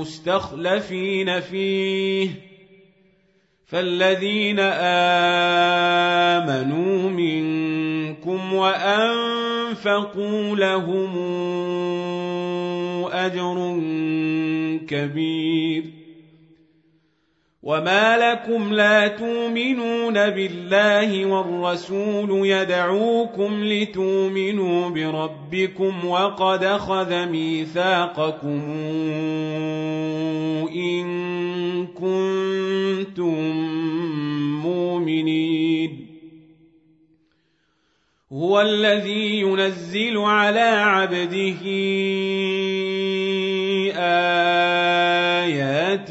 مستخلفين فيه فالذين آمنوا منكم وأنفقوا لهم أجر كبير وما لكم لا تؤمنون بالله والرسول يدعوكم لتؤمنوا بربكم وقد اخذ ميثاقكم ان كنتم مؤمنين. هو الذي ينزل على عبده ايات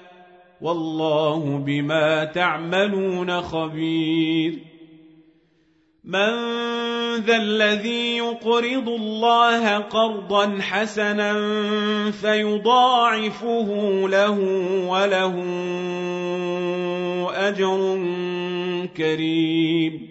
والله بما تعملون خبير. من ذا الذي يقرض الله قرضا حسنا فيضاعفه له وله أجر كريم.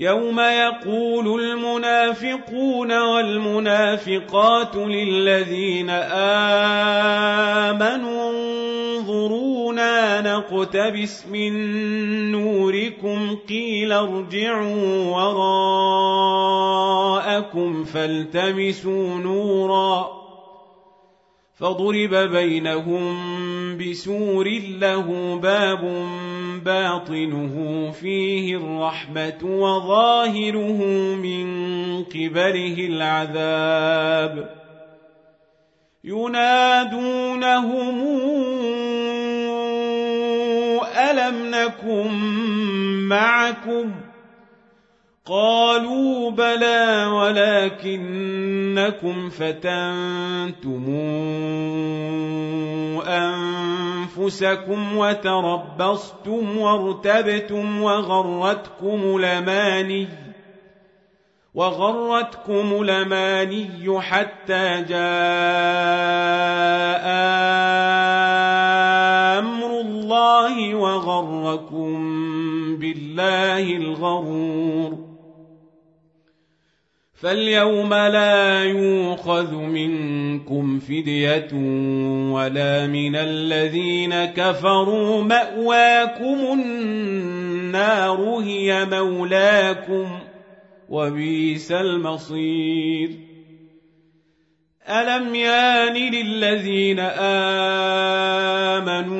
يوم يقول المنافقون والمنافقات للذين امنوا انظرونا نقتبس من نوركم قيل ارجعوا وراءكم فالتمسوا نورا فضرب بينهم بسور له باب باطنه فيه الرحمة وظاهره من قبله العذاب ينادونهم ألم نكن معكم قالوا بلى ولكنكم فتنتم أنفسكم وتربصتم وارتبتم وغرتكم الأماني وغرتكم الأماني حتى جاء أمر الله وغركم بالله الغرور. فاليوم لا يوخذ منكم فدية ولا من الذين كفروا مأواكم النار هي مولاكم وبئس المصير. ألم يان للذين آمنوا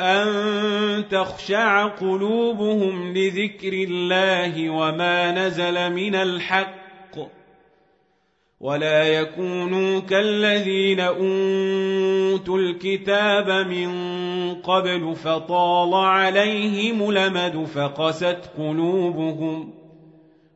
أن تخشع قلوبهم لذكر الله وما نزل من الحق ولا يكونوا كالذين أوتوا الكتاب من قبل فطال عليهم لمد فقست قلوبهم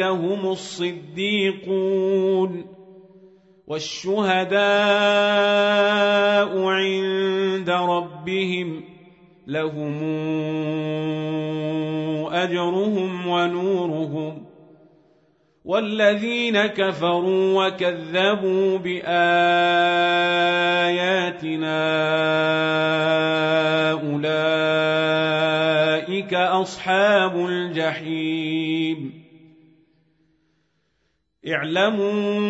هم الصديقون والشهداء عند ربهم لهم أجرهم ونورهم والذين كفروا وكذبوا بآياتنا أولئك أصحاب الجحيم اعلموا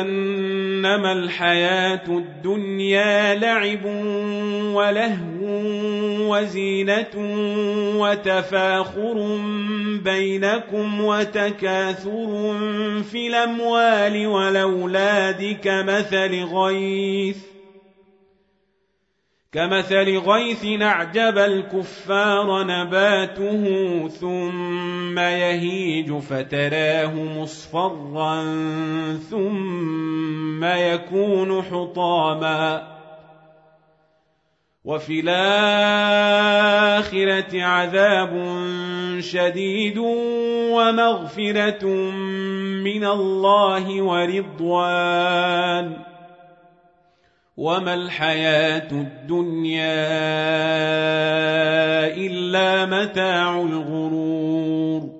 أنما الحياة الدنيا لعب ولهو وزينة وتفاخر بينكم وتكاثر في الأموال والأولاد كمثل غيث كمثل غيث أعجب الكفار نباته ثم يهيج فتراه مصفرا ثم يكون حطاما. وفي الآخرة عذاب شديد ومغفرة من الله ورضوان. وما الحياة الدنيا إلا متاع الغرور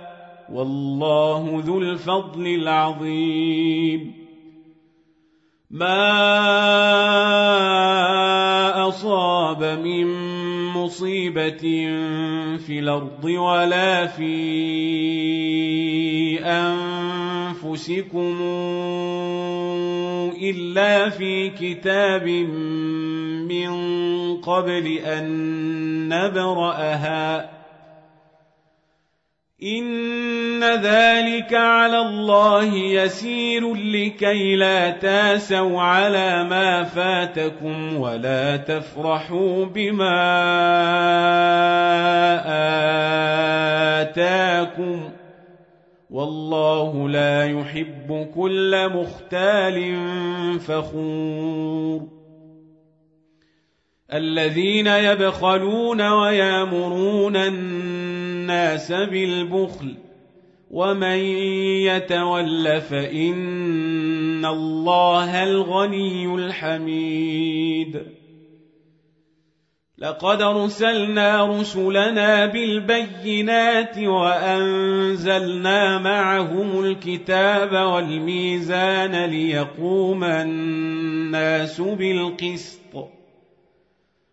والله ذو الفضل العظيم. ما أصاب من مصيبة في الأرض ولا في أنفسكم إلا في كتاب من قبل أن نبرأها. إن ذلك على الله يسير لكي لا تاسوا على ما فاتكم ولا تفرحوا بما آتاكم والله لا يحب كل مختال فخور الذين يبخلون ويامرون الناس بالبخل ومن يتول فإن الله الغني الحميد. لقد أرسلنا رسلنا بالبينات وأنزلنا معهم الكتاب والميزان ليقوم الناس بالقسط.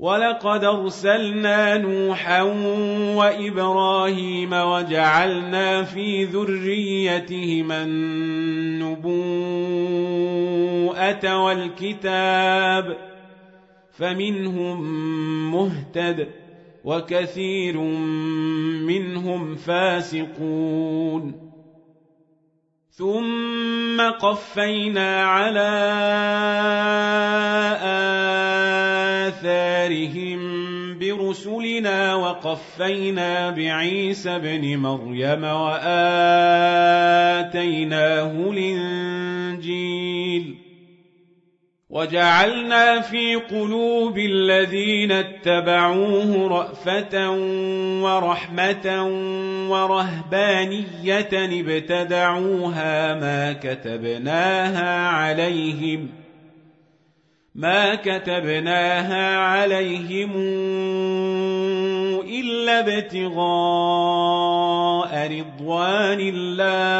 ولقد ارسلنا نوحا وابراهيم وجعلنا في ذريتهما النبوءه والكتاب فمنهم مهتد وكثير منهم فاسقون ثم قفينا على آثارهم برسلنا وقفينا بعيسى ابن مريم وآتيناه الإنجيل وجعلنا في قلوب الذين اتبعوه رأفة ورحمة ورهبانية ابتدعوها ما كتبناها عليهم ما كتبناها عليهم إلا ابتغاء رضوان الله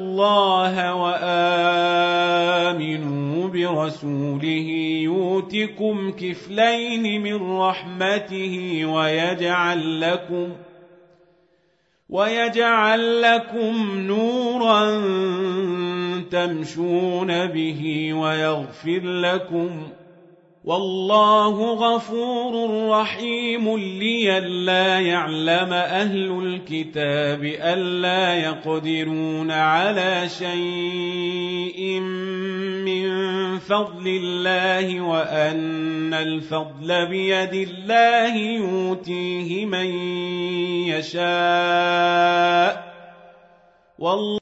كفلين من رحمته ويجعل لكم ويجعل لكم نورا تمشون به ويغفر لكم والله غفور رحيم لئلا يعلم أهل الكتاب ألا يقدرون على شيء من فضل الله وأن الفضل بيد الله يؤتيه من يشاء. والله